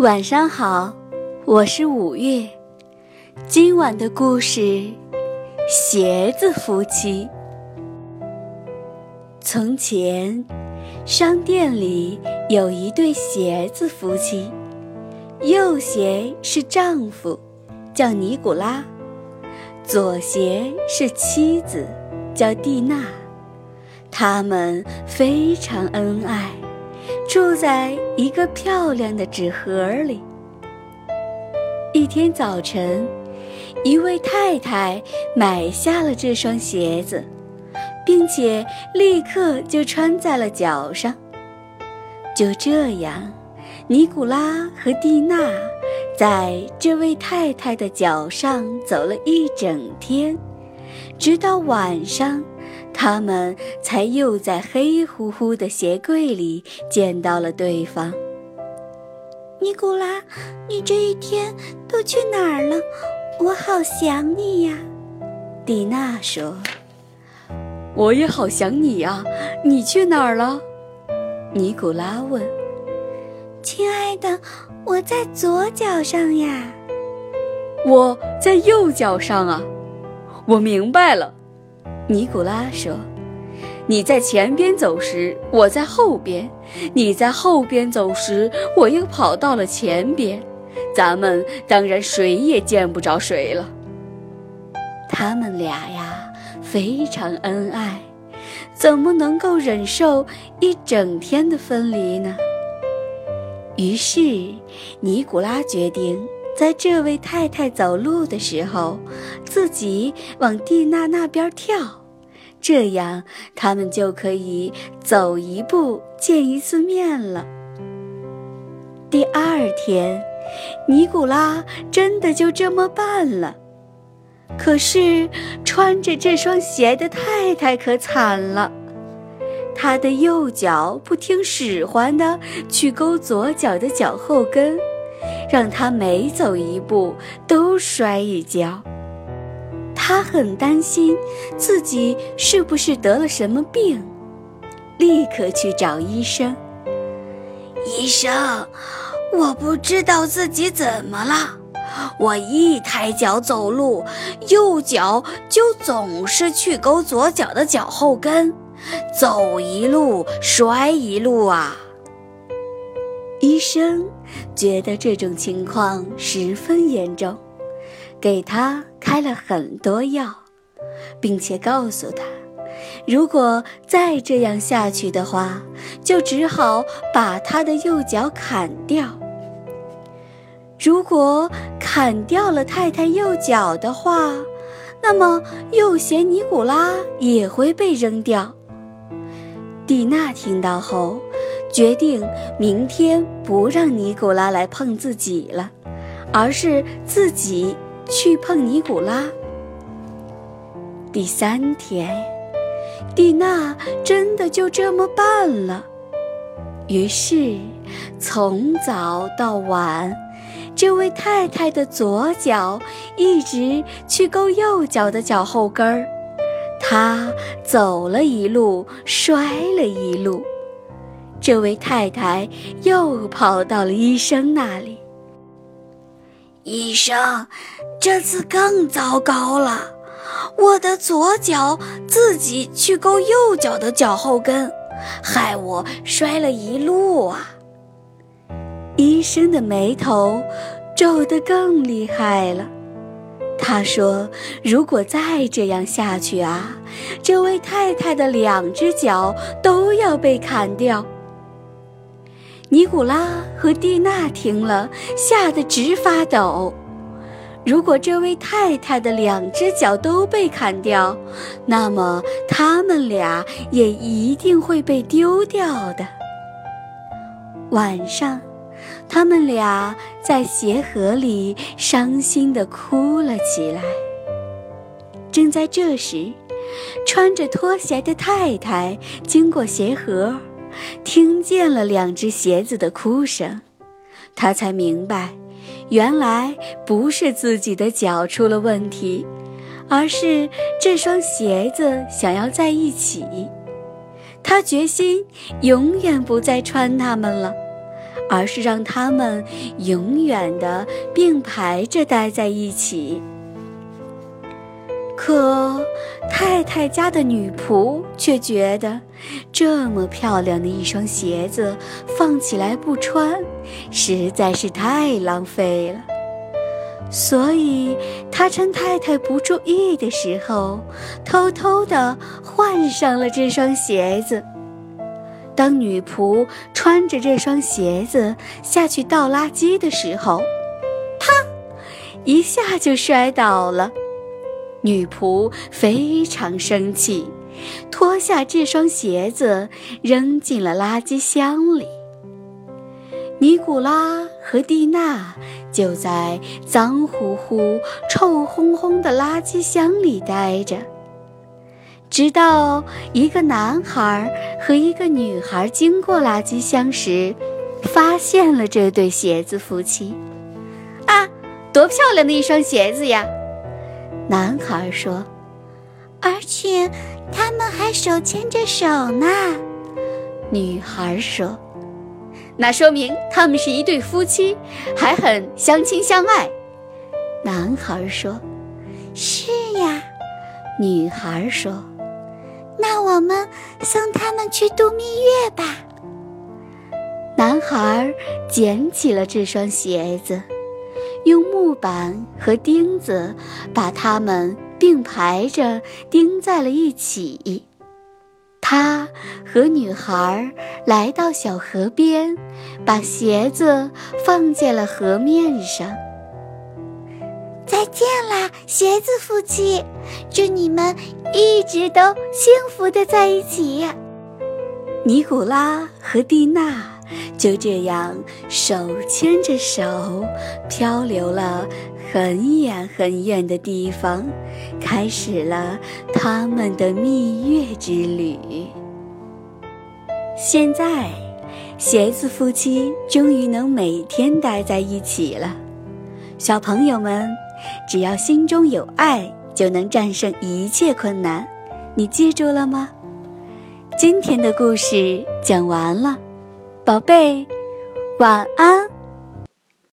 晚上好，我是五月。今晚的故事：鞋子夫妻。从前，商店里有一对鞋子夫妻，右鞋是丈夫，叫尼古拉；左鞋是妻子，叫蒂娜。他们非常恩爱。住在一个漂亮的纸盒里。一天早晨，一位太太买下了这双鞋子，并且立刻就穿在了脚上。就这样，尼古拉和蒂娜在这位太太的脚上走了一整天，直到晚上。他们才又在黑乎乎的鞋柜里见到了对方。尼古拉，你这一天都去哪儿了？我好想你呀。蒂娜说：“我也好想你呀。你去哪儿了？”尼古拉问。“亲爱的，我在左脚上呀。”“我在右脚上啊。”“我明白了。”尼古拉说：“你在前边走时，我在后边；你在后边走时，我又跑到了前边。咱们当然谁也见不着谁了。他们俩呀，非常恩爱，怎么能够忍受一整天的分离呢？于是，尼古拉决定在这位太太走路的时候，自己往蒂娜那边跳。”这样，他们就可以走一步见一次面了。第二天，尼古拉真的就这么办了。可是，穿着这双鞋的太太可惨了，她的右脚不听使唤的去勾左脚的脚后跟，让她每走一步都摔一跤。他很担心自己是不是得了什么病，立刻去找医生。医生，我不知道自己怎么了，我一抬脚走路，右脚就总是去勾左脚的脚后跟，走一路摔一路啊。医生觉得这种情况十分严重。给他开了很多药，并且告诉他，如果再这样下去的话，就只好把他的右脚砍掉。如果砍掉了太太右脚的话，那么右鞋尼古拉也会被扔掉。蒂娜听到后，决定明天不让尼古拉来碰自己了，而是自己。去碰尼古拉。第三天，蒂娜真的就这么办了。于是，从早到晚，这位太太的左脚一直去勾右脚的脚后跟儿，她走了一路，摔了一路。这位太太又跑到了医生那里。医生，这次更糟糕了，我的左脚自己去勾右脚的脚后跟，害我摔了一路啊！医生的眉头皱得更厉害了。他说：“如果再这样下去啊，这位太太的两只脚都要被砍掉。”尼古拉和蒂娜听了，吓得直发抖。如果这位太太的两只脚都被砍掉，那么他们俩也一定会被丢掉的。晚上，他们俩在鞋盒里伤心地哭了起来。正在这时，穿着拖鞋的太太经过鞋盒。听见了两只鞋子的哭声，他才明白，原来不是自己的脚出了问题，而是这双鞋子想要在一起。他决心永远不再穿它们了，而是让它们永远的并排着待在一起。可太太家的女仆却觉得，这么漂亮的一双鞋子放起来不穿，实在是太浪费了。所以，她趁太太不注意的时候，偷偷地换上了这双鞋子。当女仆穿着这双鞋子下去倒垃圾的时候，啪，一下就摔倒了。女仆非常生气，脱下这双鞋子扔进了垃圾箱里。尼古拉和蒂娜就在脏乎乎、臭烘烘的垃圾箱里待着，直到一个男孩和一个女孩经过垃圾箱时，发现了这对鞋子夫妻。啊，多漂亮的一双鞋子呀！男孩说：“而且他们还手牵着手呢。”女孩说：“那说明他们是一对夫妻，还很相亲相爱。”男孩说：“是呀。”女孩说：“那我们送他们去度蜜月吧。”男孩捡起了这双鞋子。用木板和钉子把它们并排着钉在了一起。他和女孩来到小河边，把鞋子放在了河面上。再见啦，鞋子夫妻！祝你们一直都幸福的在一起。尼古拉和蒂娜。就这样手牵着手，漂流了很远很远的地方，开始了他们的蜜月之旅。现在，鞋子夫妻终于能每天待在一起了。小朋友们，只要心中有爱，就能战胜一切困难。你记住了吗？今天的故事讲完了。宝贝，晚安。